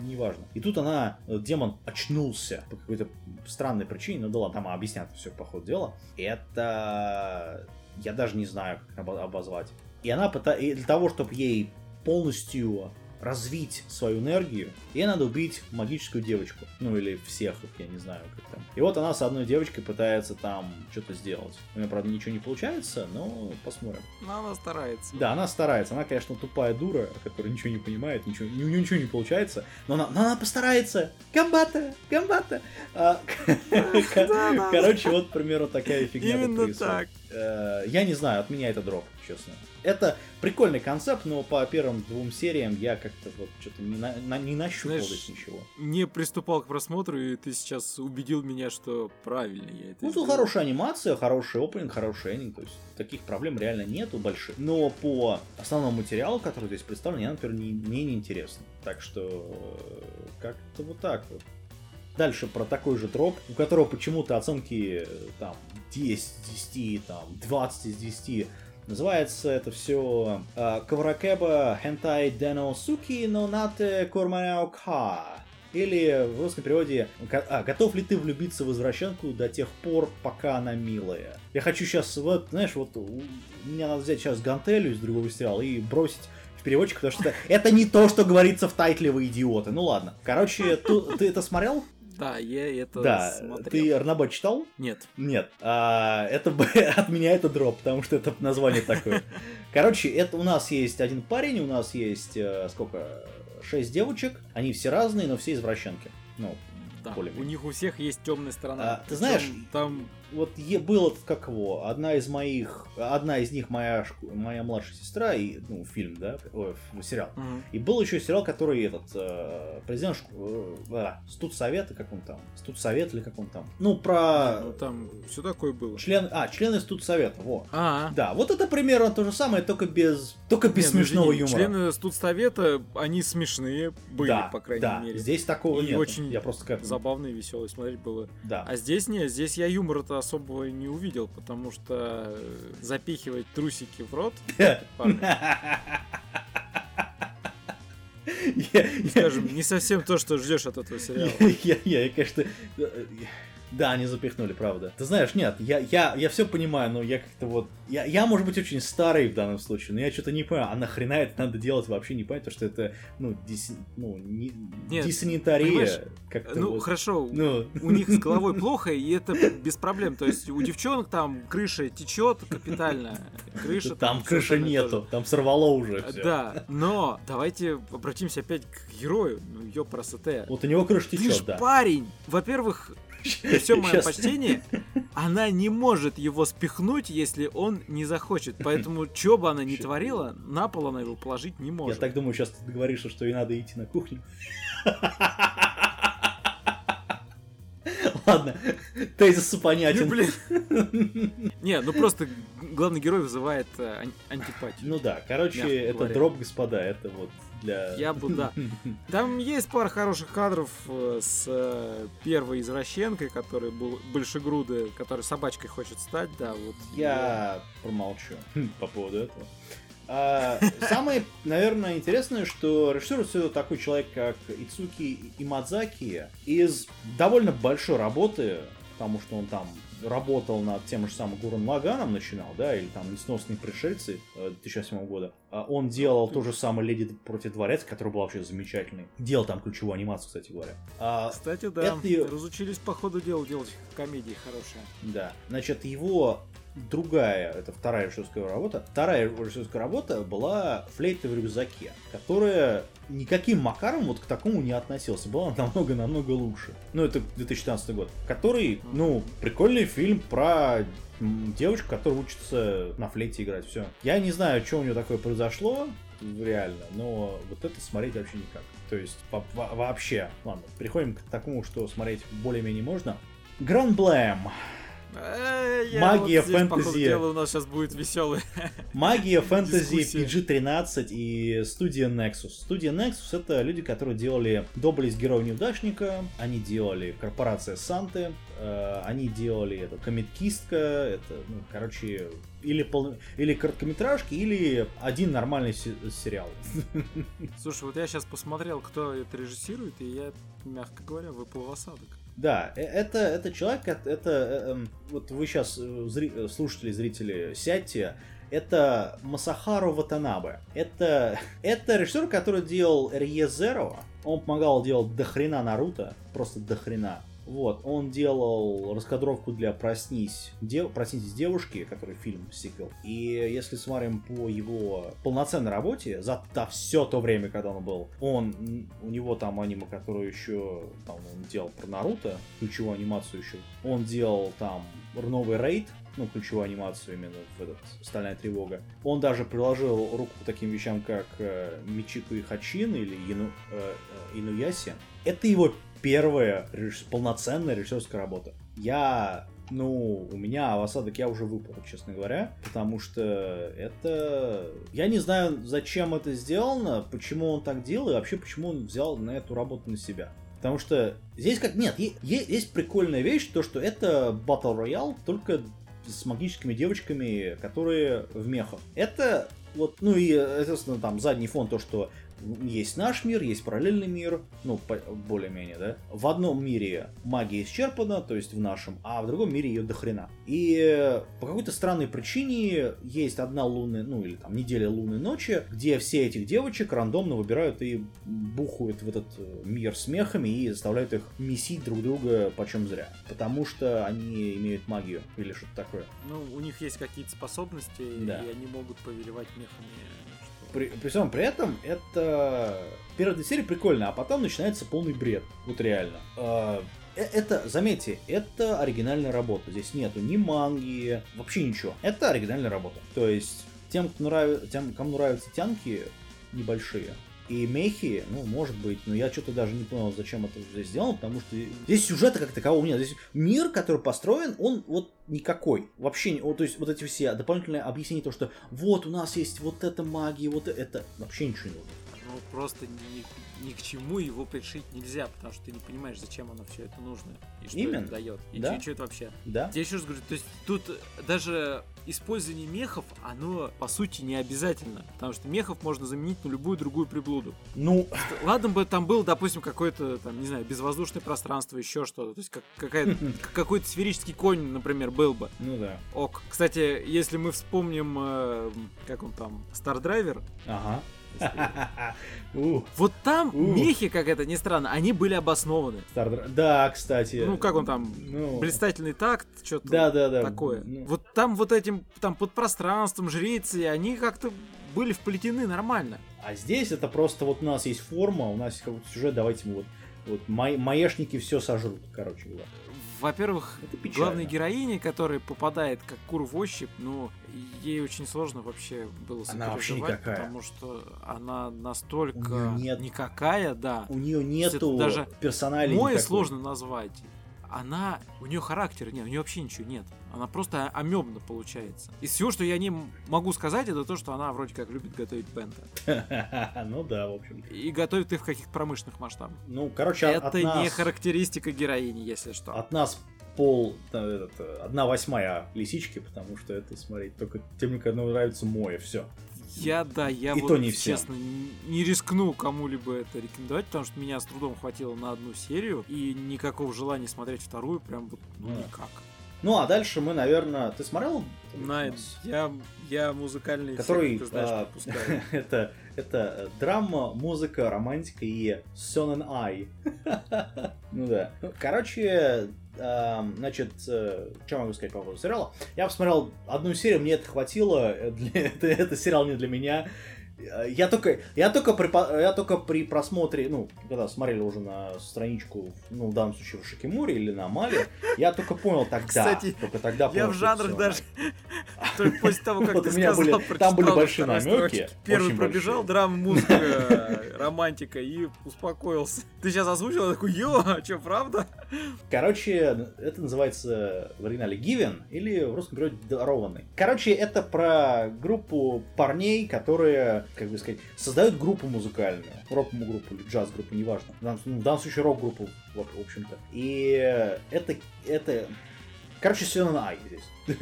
неважно. И тут она, э, демон очнулся по какой-то странной причине, ну да ладно, там объяснят все по ходу дела. Это... Я даже не знаю, как обо- обозвать. И она пытается... Для того, чтобы ей полностью развить свою энергию, ей надо убить магическую девочку. Ну или всех их, я не знаю, как там. И вот она с одной девочкой пытается там что-то сделать. У нее, правда, ничего не получается, но посмотрим. Но она старается. Да, она старается. Она, конечно, тупая дура, которая ничего не понимает, ничего, у нее ничего не получается, но она, но она постарается. Гамбата, гамбата. А. Короче, вот, к примеру, такая фигня. Именно так. Э, Я не знаю, от меня это дроп, честно. Это прикольный концепт, но по первым двум сериям я как-то вот что-то не, на- на- не нащупал Знаешь, здесь ничего. Не приступал к просмотру, и ты сейчас убедил меня, что правильно я это Ну, тут сделал. хорошая анимация, хороший опенинг, хороший эндинг, то есть таких проблем реально нету больших. Но по основному материалу, который здесь представлен, я, например, не, мне не интересно. Так что э, как-то вот так вот. Дальше про такой же троп, у которого почему-то оценки э, там 10 из 10, там 20 из 10. Называется это все Кавракеба Хентай Дено Суки, но нате Корманяо Ка. Или в русском переводе «Ко- а, «Готов ли ты влюбиться в извращенку до тех пор, пока она милая?» Я хочу сейчас, вот, знаешь, вот мне надо взять сейчас гантелю из другого сериала и бросить в переводчик, потому что это не то, что говорится в тайтле «Вы идиоты». Ну ладно. Короче, ту- ты это смотрел? Да, я это Да. смотрел. Ты Арнабат читал? Нет. Нет, а, это от меня это дроп, потому что это название такое. Короче, это у нас есть один парень, у нас есть э, сколько? Шесть девочек, они все разные, но все извращенки. Ну, Да, более у них у всех есть темная сторона. А, ты знаешь, там вот е- было как его, одна из моих, одна из них моя, моя младшая сестра, и, ну, фильм, да, ой, сериал. Мгм. И был еще сериал, который этот, э, президент э, а, студсовета, как он там, студсовет или как он там. Ну, про ну, там все такое было. член, а, члены студсовета, во. А, Да, вот это примерно то же самое, только без, только без Не, ну, смешного извини, юмора. Члены студсовета, они смешные были, да, по крайней да, мере. здесь такого И нет. очень Я просто как Забавно и весело смотреть было. да. А здесь нет, здесь я юмора-то особого не увидел, потому что э, запихивать трусики в рот, скажем, не совсем то, что ждешь от этого сериала. Я, конечно, э, да, они запихнули, правда. Ты знаешь, нет, я, я, я все понимаю, но я как-то вот, я, я, может быть, очень старый в данном случае, но я что-то не понимаю, а нахрена это надо делать вообще не понятно, потому что это, ну, дис, ну, не, Нет, как-то Ну, вот. хорошо, Ну, у них с головой плохо, и это без проблем. То есть у девчонок там крыша течет капитально. Крыша там всё крыши нету, тоже. там сорвало уже все. Да, но давайте обратимся опять к герою. Ну, ёпросоте. Вот у него крыша течет, да. парень! Во-первых, все мое Щас. почтение, она не может его спихнуть, если он не захочет. Поэтому, что бы она ни творила, на пол она его положить не Я может. так думаю, сейчас ты говоришь, что ей надо идти на кухню. Ладно, тезис понятен. Ну, блин. Не, ну просто главный герой вызывает э, ан- антипатию. Ну да, короче, это дроп, господа, это вот для... Я бы, да. Там есть пара хороших кадров э, с э, первой извращенкой, которая был большегрудая, которая собачкой хочет стать, да, вот. Я промолчу по поводу этого. А, самое, наверное, интересное, что режиссер все такой человек, как Ицуки Имадзаки, из довольно большой работы, потому что он там работал над тем же самым Гурен Лаганом начинал, да, или там «Несносные пришельцы» э, 2008 года. А Он делал то же самое «Леди против дворец», который был вообще замечательный. Делал там ключевую анимацию, кстати говоря. А, Кстати, да, Это- разучились по ходу дела делать комедии хорошие. Да. Значит, его другая, это вторая режиссерская работа, вторая режиссерская работа была «Флейта в рюкзаке», которая никаким макаром вот к такому не относился. Была намного-намного лучше. Ну, это 2015 год. Который, ну, прикольный фильм про девочку, которая учится на флейте играть. Все. Я не знаю, что у нее такое произошло, реально, но вот это смотреть вообще никак. То есть, во- во- вообще. Ладно, переходим к такому, что смотреть более-менее можно. Гранд Блэм. Я Магия, вот здесь, фэнтези. дела, у нас сейчас будет веселый. Магия, фэнтези, Дискуссия. PG-13 и студия Nexus. Студия Nexus это люди, которые делали Доблесть Героя-неудачника, они делали Корпорация Санты, э, они делали это Комиткистка, это, ну, короче, или, пол... или короткометражки, или один нормальный се- сериал. Слушай, вот я сейчас посмотрел, кто это режиссирует, и я, мягко говоря, выпал в осадок. Да, э- это, это человек, это, это, э, эм, вот вы сейчас, слушатели, зрители, сядьте, это Масахару Ватанабе. Это, это режиссер, который делал Рье Зеро. Он помогал делать дохрена Наруто, просто дохрена. Вот, он делал раскадровку для «Проснись, дев... «Проснитесь, девушки», который фильм, сиквел. И если смотрим по его полноценной работе, за то, все то время, когда он был, он, у него там аниме, которое еще, там, он делал про Наруто, ключевую анимацию еще. Он делал там новый рейд, ну, ключевую анимацию именно в этот «Стальная тревога». Он даже приложил руку к таким вещам, как э, Мичико и Хачин или Ину, э, э, Инуяси. Это его первая режисс- полноценная режиссерская работа. Я, ну, у меня в осадок я уже выпал, честно говоря, потому что это... Я не знаю, зачем это сделано, почему он так делал, и вообще, почему он взял на эту работу на себя. Потому что здесь как... Нет, есть прикольная вещь, то, что это Battle Royale, только с магическими девочками, которые в мехах. Это вот, ну и, естественно, там задний фон, то, что есть наш мир, есть параллельный мир, ну, более-менее, да. В одном мире магия исчерпана, то есть в нашем, а в другом мире ее дохрена. И э, по какой-то странной причине есть одна лунная, ну, или там неделя лунной ночи, где все этих девочек рандомно выбирают и бухают в этот э, мир с мехами и заставляют их месить друг друга почем зря. Потому что они имеют магию или что-то такое. Ну, у них есть какие-то способности, Да. и они могут повелевать мехами. При, при всем при этом, это первая две серии прикольно, а потом начинается полный бред. Вот реально. А, э- Это, заметьте, это оригинальная работа. Здесь нету ни манги, вообще ничего. Это оригинальная работа. То есть, тем, кто нрав... тем кому нравятся тянки небольшие, и мехи, ну, может быть, но я что-то даже не понял, зачем это здесь сделано, потому что здесь сюжета как такового нет. Здесь мир, который построен, он вот никакой. Вообще, вот, то есть вот эти все дополнительные объяснения, то, что вот у нас есть вот эта магия, вот это, вообще ничего не нужно. Ну, просто ни, ни к чему его пришить нельзя, потому что ты не понимаешь, зачем оно все это нужно. И что Именно. это дает. И Да. что это вообще. Да? Я еще раз говорю, то есть тут даже использование мехов, оно по сути не обязательно. Потому что мехов можно заменить на любую другую приблуду. Ну, Ладно бы там был, допустим, какое-то, там, не знаю, безвоздушное пространство, еще что-то. То есть как, какая- какой-то сферический конь, например, был бы. ну да. Ок. Кстати, если мы вспомним, э, как он там, Стардрайвер, Ага. Вот там мехи, как это ни странно, они были обоснованы. Да, кстати. Ну, как он там, Ну, блистательный такт, что-то Да, да, да. такое. Ну, Вот там вот этим, там под пространством, жрицы, они как-то были вплетены нормально. А здесь это просто вот у нас есть форма, у нас есть какой-то сюжет, давайте мы вот, вот ма- маешники все сожрут, короче говоря. Во-первых, главной героине, которая попадает как кур в ощупь, ну, ей очень сложно вообще было Она вообще сопереживать, никакая. потому что она настолько нет- никакая, да. У нее нету даже персонали Мой никакой. сложно назвать. Она, у нее характера нет, у нее вообще ничего нет. Она просто амебно получается. Из всего, что я не могу сказать, это то, что она вроде как любит готовить бенто. Ну да, в общем. И готовит их в каких-то промышленных масштабах. Ну, короче, это не характеристика героини, если что. От нас пол, этот, одна восьмая лисички, потому что это смотреть только тем, кому нравится мое, все. Я, да, я И вот, то не всем. честно, не рискну кому-либо это рекомендовать, потому что меня с трудом хватило на одну серию, и никакого желания смотреть вторую прям вот ну, Да. никак. Ну, а дальше мы, наверное... Ты смотрел? На, у нас? я, я музыкальные Который, серии, ты знаешь, а, это, это э, драма, музыка, романтика и Сёнэн Ай. Ну да. Ну, Короче, значит, э, что могу сказать по поводу сериала? Я посмотрел одну серию, мне это хватило. э, для- это, это сериал не для меня. Э, Я только, я только при, я только при просмотре, ну, когда смотрели уже на страничку, ну, в данном случае в Шикимуре или на Мале, я только понял тогда, Кстати, только тогда понял, Я в жанрах даже... Только после того, как ты сказал, там были большие намеки. Первый пробежал, драма, музыка, романтика и успокоился. Ты сейчас озвучил, такой, ё, а что, правда? Короче, это называется в оригинале Given или в русском переводе дарованный. Короче, это про группу парней, которые, как бы сказать, создают группу музыкальную. Рок-группу или джаз-группу, неважно. В данном, в данном случае рок-группу, в общем-то. И это, это Короче, Сёнэн Ай здесь.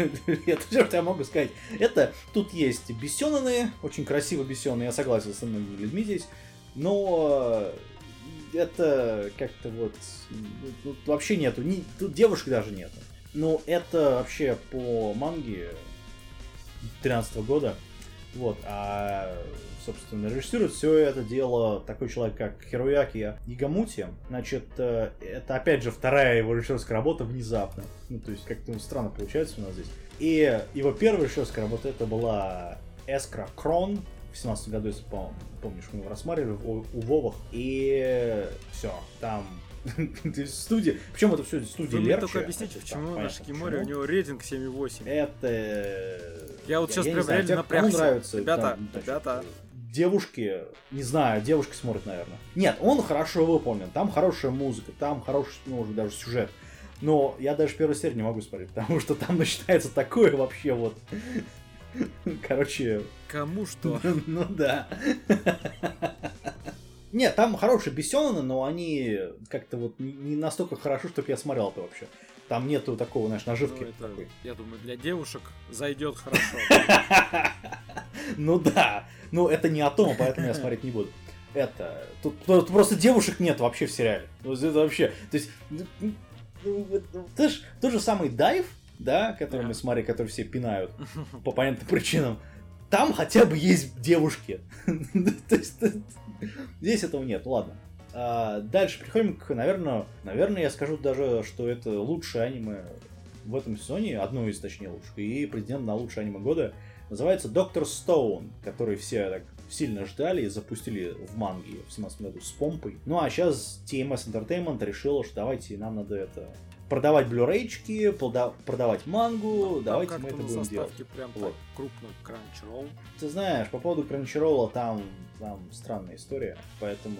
Это все, что я могу сказать. Это, тут есть бесенаны, очень красиво бесены, я согласен с многими людьми здесь. Но это как-то вот... Тут вообще нету, ни- тут девушек даже нету. Ну, это вообще по манге 13 года. Вот, а, собственно, режиссирует все это дело такой человек, как Хирояки Игамути. Значит, э, это, опять же, вторая его режиссерская работа внезапно. Ну, то есть, как-то странно получается у нас здесь. И его первая режиссерская работа это была Эскра Крон. В 17 году, если пом- помнишь, мы его рассматривали в- у Вовах. И все, там то есть студия, причем это все студия Вы Лерча. только объясните, там почему на понятно, Шикиморе у него рейтинг 7,8. Это... Я вот сейчас не прям реально напрягся. Кому нравится, Ребята, там, ребята. Девушки, не знаю, девушки смотрят, наверное. Нет, он хорошо выполнен, там хорошая музыка, там хороший, ну, уже даже сюжет. Но я даже первую серию не могу смотреть, потому что там начинается такое вообще вот... Короче, Кому что? ну да. Нет, там хорошие бесены, но они как-то вот не настолько хорошо, чтобы я смотрел это вообще. Там нету такого, знаешь, Ну, наживки это, такой. я думаю, для девушек зайдет хорошо. Ну да, ну это не о том, поэтому я смотреть не буду. Это, тут, тут просто девушек нет вообще в сериале. Ну, это вообще, то есть, ну, ну, ты ж тот же самый Дайв, да, который мы смотрели, который все пинают по понятным причинам, там хотя бы есть девушки. То есть, здесь этого нет, ладно. А, Дальше переходим к, наверное, наверное, я скажу даже, что это лучшее аниме в этом сезоне, одно из, точнее, лучших, и претендент на лучшее аниме года называется Доктор Стоун, который все так сильно ждали и запустили в манге в 17 году с помпой. Ну а сейчас TMS Entertainment решила, что давайте нам надо это продавать блюрейчики, прода- продавать мангу, Там давайте мы это будем делать. прям Вот. так крупно Crunchyroll. Ты знаешь, по поводу Crunchyroll там, там странная история, поэтому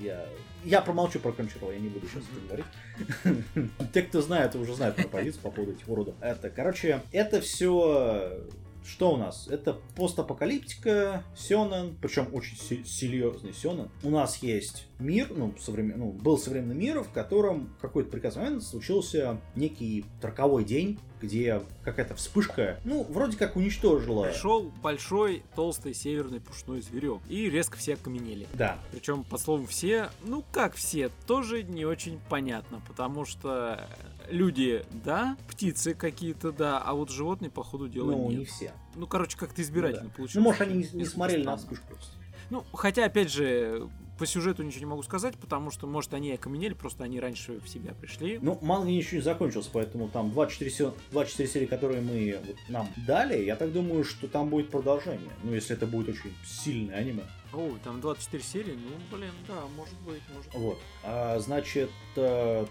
я... Я промолчу про Crunchyroll, я не буду сейчас это говорить. Те, кто знает, уже знают про позицию по поводу этих уродов. Это, короче, это все... Что у нас? Это постапокалиптика, Сёнэн, причем очень се- серьезный Сёнэн. У нас есть мир, ну, современ... ну, был современный мир, в котором в какой-то прекрасный момент случился некий роковой день, где какая-то вспышка, ну, вроде как уничтожила... Пришел большой, толстый северный пушной зверек. И резко все окаменели. Да, Причем, под словом все, ну как все, тоже не очень понятно, потому что люди, да, птицы какие-то, да, а вот животные, по ходу дела, ну, нет. не все. Ну, короче, как-то избирательно Ну, да. получилось. Ну, может, они не, не смотрели на вспышку просто. Ну, хотя, опять же, по сюжету ничего не могу сказать, потому что, может, они окаменели, просто они раньше в себя пришли. Ну, манга еще не закончился, поэтому там 24, се- 24 серии, которые мы вот, нам дали, я так думаю, что там будет продолжение. Ну, если это будет очень сильное аниме. О, там 24 серии, ну, блин, да, может быть, может быть. Вот. А, значит, э,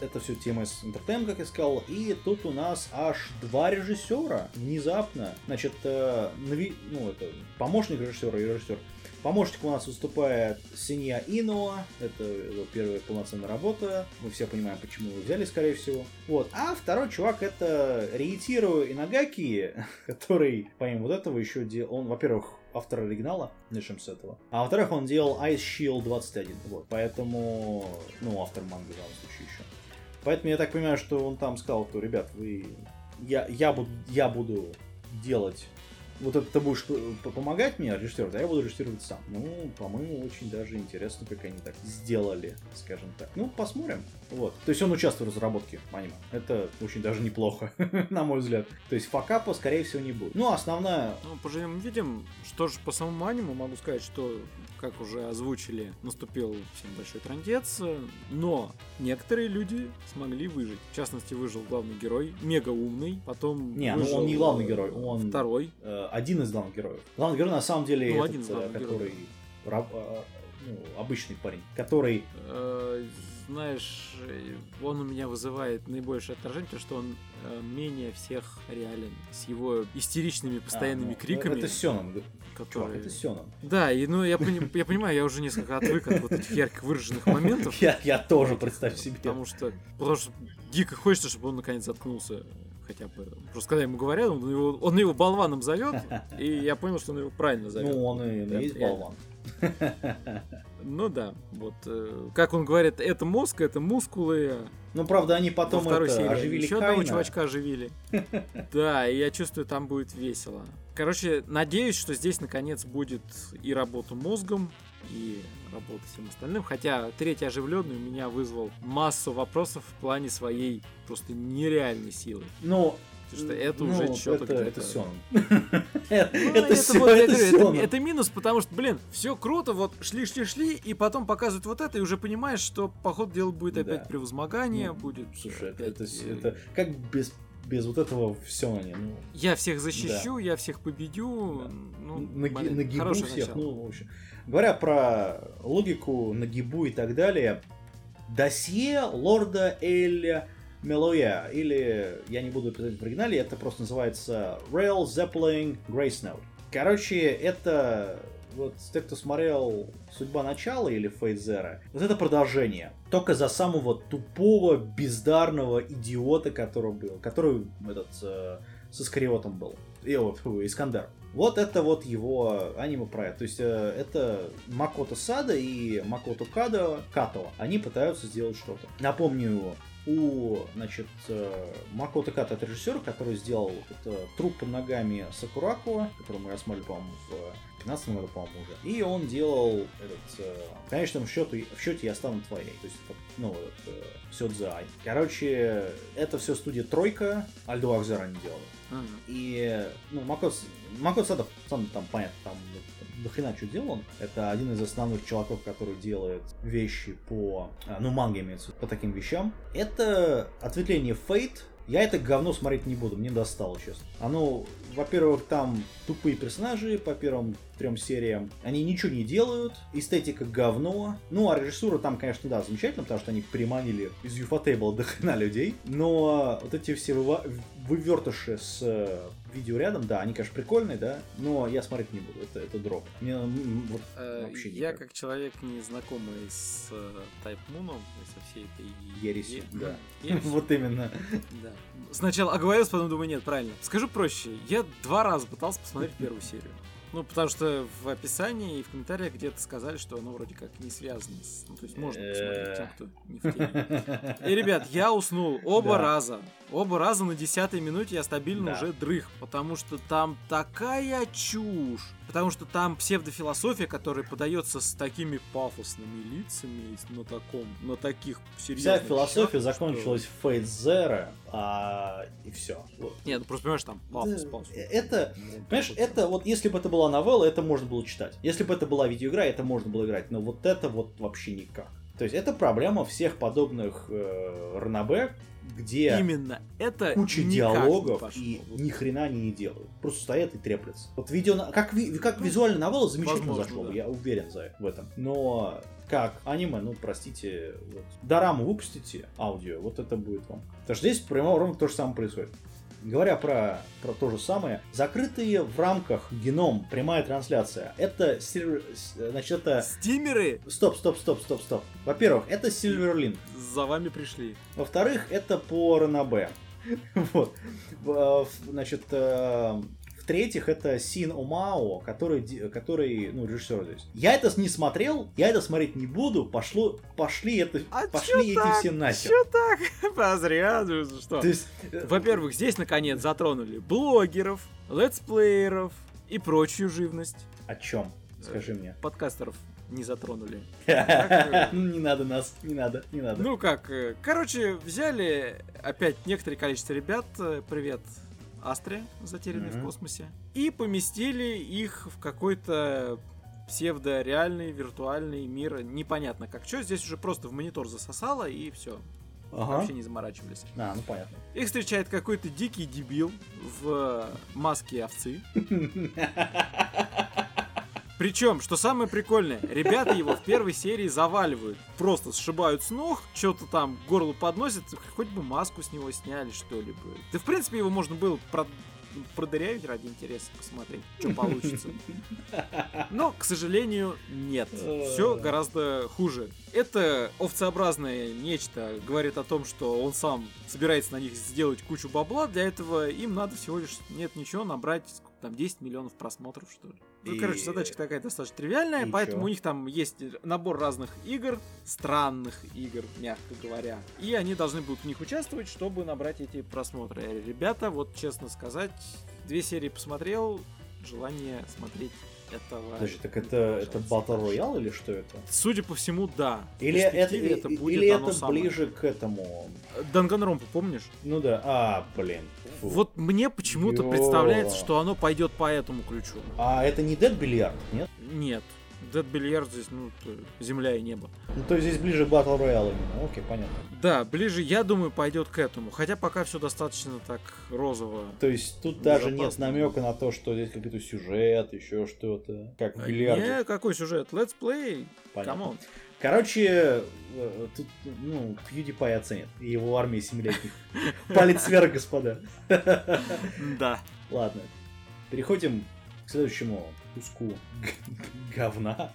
это все тема с Entertainment, как я сказал. И тут у нас аж два режиссера внезапно. Значит, э, нави- ну, это помощник режиссера и режиссер. Помощник у нас выступает Синья Иноа. Это его первая полноценная работа. Мы все понимаем, почему его взяли, скорее всего. Вот. А второй чувак это Риитиро Инагаки, который, помимо вот этого, еще делал... Он, во-первых, автор оригинала, начнем с этого. А во-вторых, он делал Ice Shield 21. Вот. Поэтому, ну, автор манги в данном случае еще. Поэтому я так понимаю, что он там сказал, что, ребят, вы... Я, я, буду, я буду делать вот это ты будешь п- помогать мне режиссировать, а я буду режиссировать сам. Ну, по-моему, очень даже интересно, как они так сделали, скажем так. Ну, посмотрим. Вот. То есть он участвует в разработке аниме. Это очень даже неплохо, на мой взгляд. То есть факапа, скорее всего, не будет. Ну, основная... Ну, поживем видим, что же по самому аниму могу сказать, что как уже озвучили, наступил всем большой трандец, но некоторые люди смогли выжить. В частности, выжил главный герой, мега умный, потом Не, ну выжил, он не главный герой, он второй. э, один из главных героев. Главный герой на самом деле Ну, этот, один из э, главных который раб- э, ну, обычный парень, который Э, знаешь, он у меня вызывает наибольшее отражение, потому что он э, менее всех реален. С его истеричными постоянными а, ну, криками, Это Сёнэн, чувак, это Сёнэн. Да, и ну я, пони- я понимаю, я уже несколько отвык от вот этих ярко выраженных моментов. Я, я тоже, представь себе. Потому что, потому что дико хочется, чтобы он наконец заткнулся хотя бы. Просто когда ему говорят, он его, он его болваном зовет, и я понял, что он его правильно зовет. Ну, он и Да, есть болван. Ну да, вот э, как он говорит, это мозг, это мускулы. Ну, правда, они потом второй это, серии оживили еще одного Кайна. чувачка оживили. Да, и я чувствую, там будет весело. Короче, надеюсь, что здесь наконец будет и работа мозгом, и работа всем остальным. Хотя третий оживленный у меня вызвал массу вопросов в плане своей просто нереальной силы. Ну, Потому что это ну, уже что-то это, это. Ну, Это это говорю, это- Сёнэн. это минус, потому что, блин, все круто, вот шли, шли, шли, и потом показывают вот это, и уже понимаешь, что по ходу дела будет опять превозмогание, Ну, будет. Слушай, это, это, как без, без вот этого все они, ну, Я всех защищу, я всех победю. Да. Ну, наги- блин, нагибу всех, начало. ну, в общем. Говоря про логику, нагибу и так далее, досье лорда Эля Мелоя, или, я не буду писать в оригинале, это просто называется Rail Zeppelin Grace Note. Короче, это вот те, кто смотрел «Судьба начала» или «Фейт Зера», вот это продолжение. Только за самого тупого, бездарного идиота, который был, который этот э, с Искариотом был. И, вот, фу, Искандер. Вот это вот его аниме проект. То есть э, это Макото Сада и Макото Кадо, Като. Они пытаются сделать что-то. Напомню, у, значит, э, Макото Ката это режиссер, который сделал это, труп под ногами Сакураку, который мы рассматривали, по-моему, в 15 году, по-моему, уже. И он делал этот, э, в конечном счете, в счете я стану твоей. То есть, ну, этот, э, Сёдзай. Короче, это все студия Тройка, Альдо Акзер они делали. Ага. И, ну, Макот, Макот Садов, сам там, понятно, там до хрена что делал. Это один из основных чуваков, который делает вещи по, а, ну, манга имеется, по таким вещам. Это ответвление Fate. Я это говно смотреть не буду, мне достало, честно. Оно, во-первых, там тупые персонажи по первым трем сериям. Они ничего не делают, эстетика говно. Ну, а режиссура там, конечно, да, замечательно, потому что они приманили из Юфотейбла до хрена людей. Но вот эти все выва- вывертыши с э, видеорядом, да, они, конечно, прикольные, да, но я смотреть не буду, это, это дроп. Мне вот Э, вообще Я никак. как человек не знакомый с э, Type Moon и со всей этой Ересью, е- да. ересью, Вот именно. да. Сначала оговорился, потом думаю, нет, правильно. Скажу проще, я два раза пытался посмотреть первую серию. Ну, потому что в описании и в комментариях где-то сказали, что оно вроде как не связано с... Ну, то есть можно посмотреть тем, кто не в теме. И, ребят, я уснул оба Да. раза. Оба раза на десятой минуте я стабильно Да. уже дрых, потому что там такая чушь. Потому что там псевдофилософия, которая подается с такими пафосными лицами, на таком, на таких серьезных Вся философия щах, закончилась в Fate Zero, а, и все. что- Нет, ну просто понимаешь, там пафос, пафос. Это, Ну, Понимаешь, вот. это вот если бы это была новелла, это можно было читать. Если бы это была видеоигра, это можно было играть. Но вот это вот вообще никак. То есть это проблема всех подобных э, ранобэ, где Именно это куча не диалогов пошло. и ни хрена они не делают. Просто стоят и треплятся. Вот видео, как, ви- как визуально новелла замечательно возможно, зашло, да. я уверен за, в этом. Но как аниме, ну простите, вот, дораму выпустите, аудио, вот это будет вам. Потому что здесь прямо ровно то же самое происходит. Говоря про, про то же самое, закрытые в рамках геном прямая трансляция. Это, значит, это... Стимеры Стоп, стоп, стоп, стоп, стоп. Во-первых, это Silverlink. за вами пришли. Во-вторых, это по Ранабе. Вот. В- Значит, э, в-третьих, это Син Омао, который, который, ну, режиссер здесь. Я это не смотрел, я это смотреть не буду, пошло, пошли это, А пошли эти так? все нахер. Чё так? Зря, ну что? То есть, э, Во-первых, здесь наконец затронули блогеров, летсплееров и прочую живность. о чем? Скажи мне. Подкастеров не затронули. Ну, Не надо нас, не надо, не надо. Ну как, э, короче, взяли опять некоторое количество ребят, э, привет, Астре, затерянные в Мгм. космосе, и поместили их в какой-то псевдореальный, виртуальный мир, непонятно как что, здесь уже просто в монитор засосало и все, Ага. вообще не заморачивались. А, ну понятно. Их встречает какой-то дикий дебил в маске овцы. Причем, что самое прикольное, ребята его в первой серии заваливают. Просто сшибают с ног, что-то там к горлу подносят, хоть бы маску с него сняли, что ли бы. Да, в принципе, его можно было про- продырявить ради интереса, посмотреть, что получится. Но, к сожалению, нет. Все гораздо хуже. Это овцеобразное нечто говорит о том, что он сам собирается на них сделать кучу бабла. Для этого им надо всего лишь, нет ничего, набрать там 10 миллионов просмотров, что ли. Ну, И- короче, задачка такая достаточно тривиальная, И поэтому чё? у них там есть набор разных игр, странных игр, мягко говоря. И они должны будут в них участвовать, чтобы набрать эти просмотры. Ребята, вот честно сказать, две серии посмотрел, желание смотреть этого. Подожди, так это, это Battle. Royale или что это? Судя по всему, да. Или это, это и- будет или оно это самое. ближе к этому? Данганромпа, помнишь? Ну да, а, блин. Фу. Вот мне почему-то представляется, что оно пойдет по этому ключу. А это не Death Billiards, нет? Нет. Death Billiards здесь, ну, земля и небо. Ну то есть здесь ближе к Battle Royale именно. Окей, понятно. Да, ближе, я думаю, пойдет к этому. Хотя пока все достаточно так розово. То есть тут даже нет намека на то, что здесь какой-то сюжет, еще что-то. Как в бильярде. Не, какой сюжет? Let's play. Понятно. Come on. Короче, э, тут, ну, PewDiePie оценит. И его армия семилетних. Палец вверх, господа. Да. Ладно. Переходим к следующему куску говна.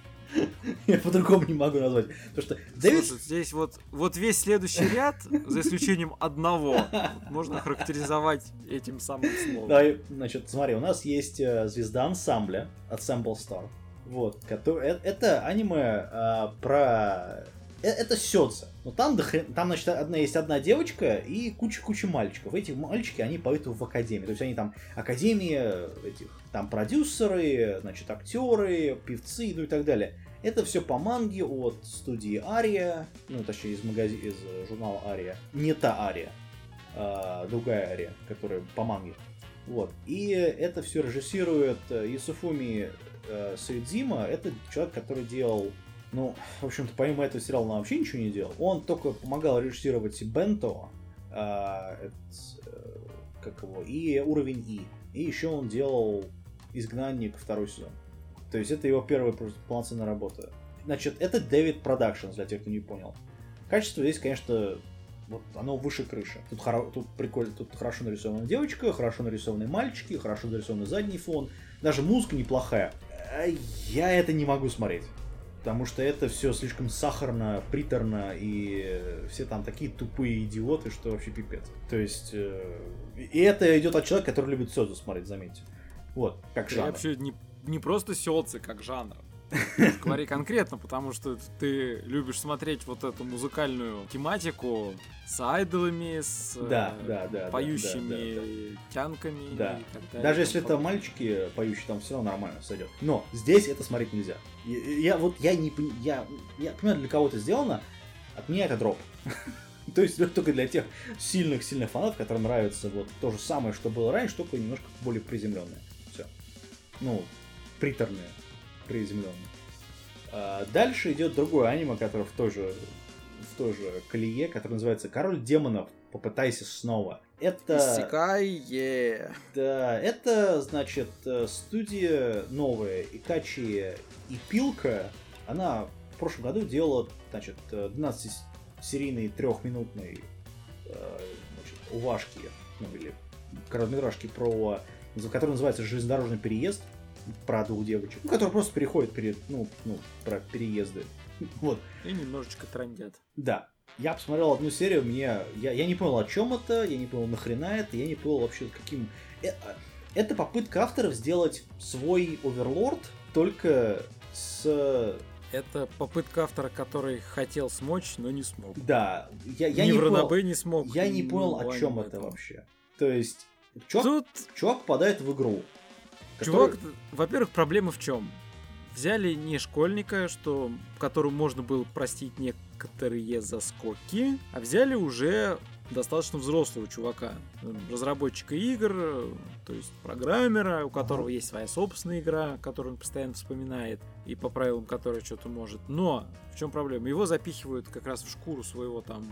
Я по-другому не могу назвать. Потому что Дэвид... Слушай, здесь вот, вот весь следующий ряд, за исключением одного, можно характеризовать этим самым словом. Давай, значит, смотри, у нас есть э, звезда ансамбля от Sample Star. Вот, который, э- это аниме а, про... э- Это сёдзе. Но там, до хрен- там, значит, одна, есть одна девочка и куча-куча мальчиков. Эти мальчики, они поют в академии. То есть они там, академия этих, там продюсеры, значит, актеры, певцы, ну и так далее. Это все по манге от студии Ария, ну, точнее, из магазина, из э, журнала Ария. Не та Ария, а другая Ария, которая по манге. Вот. И это все режиссирует э, Юсуфуми э, Суидзима. Это человек, который делал... Ну, в общем-то, помимо этого сериала он вообще ничего не делал. Он только помогал режиссировать Бенто, это, э, как его, и уровень И. И еще он делал Изгнанник второй сезон. То есть это его первая полноценная работа. Значит, это David Productions, для тех, кто не понял. Качество здесь, конечно, вот оно выше крыши. Тут, хоро- тут прикольно, тут хорошо нарисованная девочка, хорошо нарисованные мальчики, хорошо нарисованный задний фон. Даже музыка неплохая. А Я это не могу смотреть. Потому что это все слишком сахарно, приторно, и все там такие тупые идиоты, что вообще пипец. То есть... э, И это идет от человека, который любит Сёдзу смотреть, заметьте. Вот, как жанр. вообще не, не просто сёдзе как жанр. Говори конкретно, потому что ты любишь смотреть вот эту музыкальную тематику с айдолами, с э, Да, да, да, да, поющими тянками Да. и так далее. Даже если это мальчики поющие, там все равно нормально сойдет. Но здесь это смотреть нельзя. Я, я вот я не я, я понимаю, для кого это сделано, от меня это дроп. То есть только для тех сильных-сильных фанатов, которым нравится вот то же самое, что было раньше, только немножко более приземленное. Все. Ну, приторное, приземленное. А, Дальше идет другое аниме, которое в той же в той же колее, которое называется Король демонов. Попытайся снова. Это Исекай-е. да, это, значит, э, студия новая, Икачи и Пилка. Она в прошлом году делала, значит, 12-серийный трехминутный э, значит, увашки, ну или короткометражки про который называется «Железнодорожный переезд», про двух девочек, ну, которые просто переходят перед, ну, ну, про переезды. Вот. И немножечко трандят. Да. Я посмотрел одну серию, мне... Я, я не понял, о чем это, я не понял, нахрена это, я не понял вообще, каким... Э- Это попытка авторов сделать свой оверлорд, только с... Это попытка автора, который хотел смочь, но не смог. Да, я, я Ни не понял, не смог. я не понял, о чем это вообще. То есть, чувак, Тут чувак попадает в игру. Чувак, который- во-первых, проблема в чем? Взяли не школьника, что которому можно было простить некоторые заскоки, а взяли уже достаточно взрослого чувака, м, разработчика игр, э, то есть программера, у которого есть своя собственная игра, которую он постоянно вспоминает и по правилам которой что-то может. Но в чем проблема? Его запихивают как раз в шкуру своего там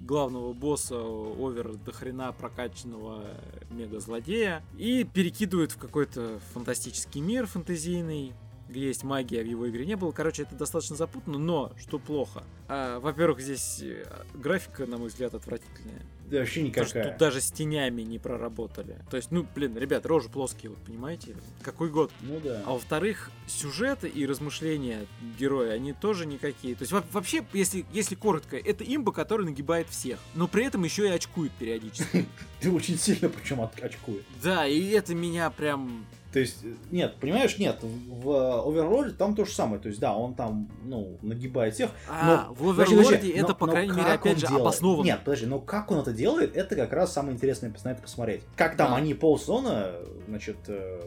главного босса овер до хрена прокачанного мега-злодея и перекидывают в какой-то фантастический мир фэнтезийный, где есть магия, в его игре не было. Короче, это достаточно запутанно, но что плохо? А, во-первых, здесь э, графика, на мой взгляд, отвратительная. Вообще Потому никакая. тут даже с тенями не проработали. То есть, ну, блин, ребят, рожи плоские, вот понимаете? Какой год? Ну да. А во-вторых, сюжеты и размышления героя, они тоже никакие. То есть во- вообще, если, если коротко, это имба, который нагибает всех, но при этом еще и очкует периодически. Ты очень сильно причем очкует. Да, и это меня прям... То есть, э, нет, понимаешь, нет, в в Overlord там то же самое. То есть, да, он там, ну, нагибает всех. А, Но- в Оверлорде подожди, это, но- по крайней мере, опять же, делает? обосновано. Нет, подожди, но как он это делает, это как раз самое интересное на это посмотреть. Как там Да. они полсона, значит, э,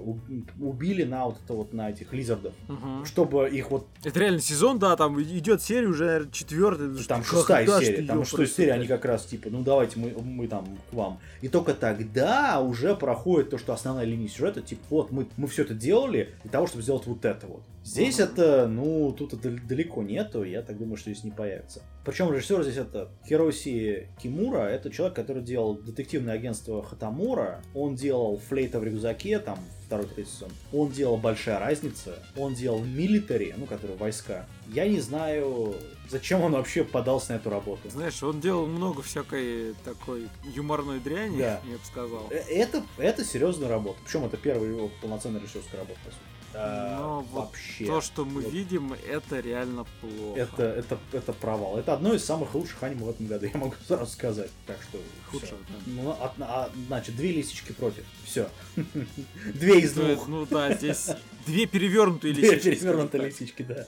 убили на вот это вот, на этих лизардов. Мгм. Чтобы их вот, Это реально сезон, да, там идет серия уже четвертая. там шестая серия, там шестая серия, они как раз типа, ну давайте мы, мы там к вам. И только тогда уже проходит то, что основная линия сюжета, типа, вот мы, мы все это делали для того, чтобы сделать вот это вот. Здесь Мгм. это, ну, тут это далеко нету, я так думаю, что здесь не появится. Причем режиссер здесь это Хироси Кимура, это человек, который делал детективное агентство Хатамура, он делал Флейта в рюкзаке, там, второй, третий сезон, он делал Большая разница, он делал Милитари, ну, который войска. Я не знаю, зачем он вообще подался на эту работу. Знаешь, он делал много всякой такой юморной дряни, Да. я бы сказал. Э, Это, это серьезная работа. Причем это первая его полноценная режиссерская работа, по сути. А, Но вот вообще. То, что мы Вот видим, это реально плохо. Это, это, это провал. Это одно из самых лучших аниме в этом году, я могу сразу сказать. Так что. Худших, да. Ну, от- а, значит, две лисички против. Все. Две из Ну, двух. Ну да, здесь две перевернутые Две лисички. перевернутые скажем так. лисички, да.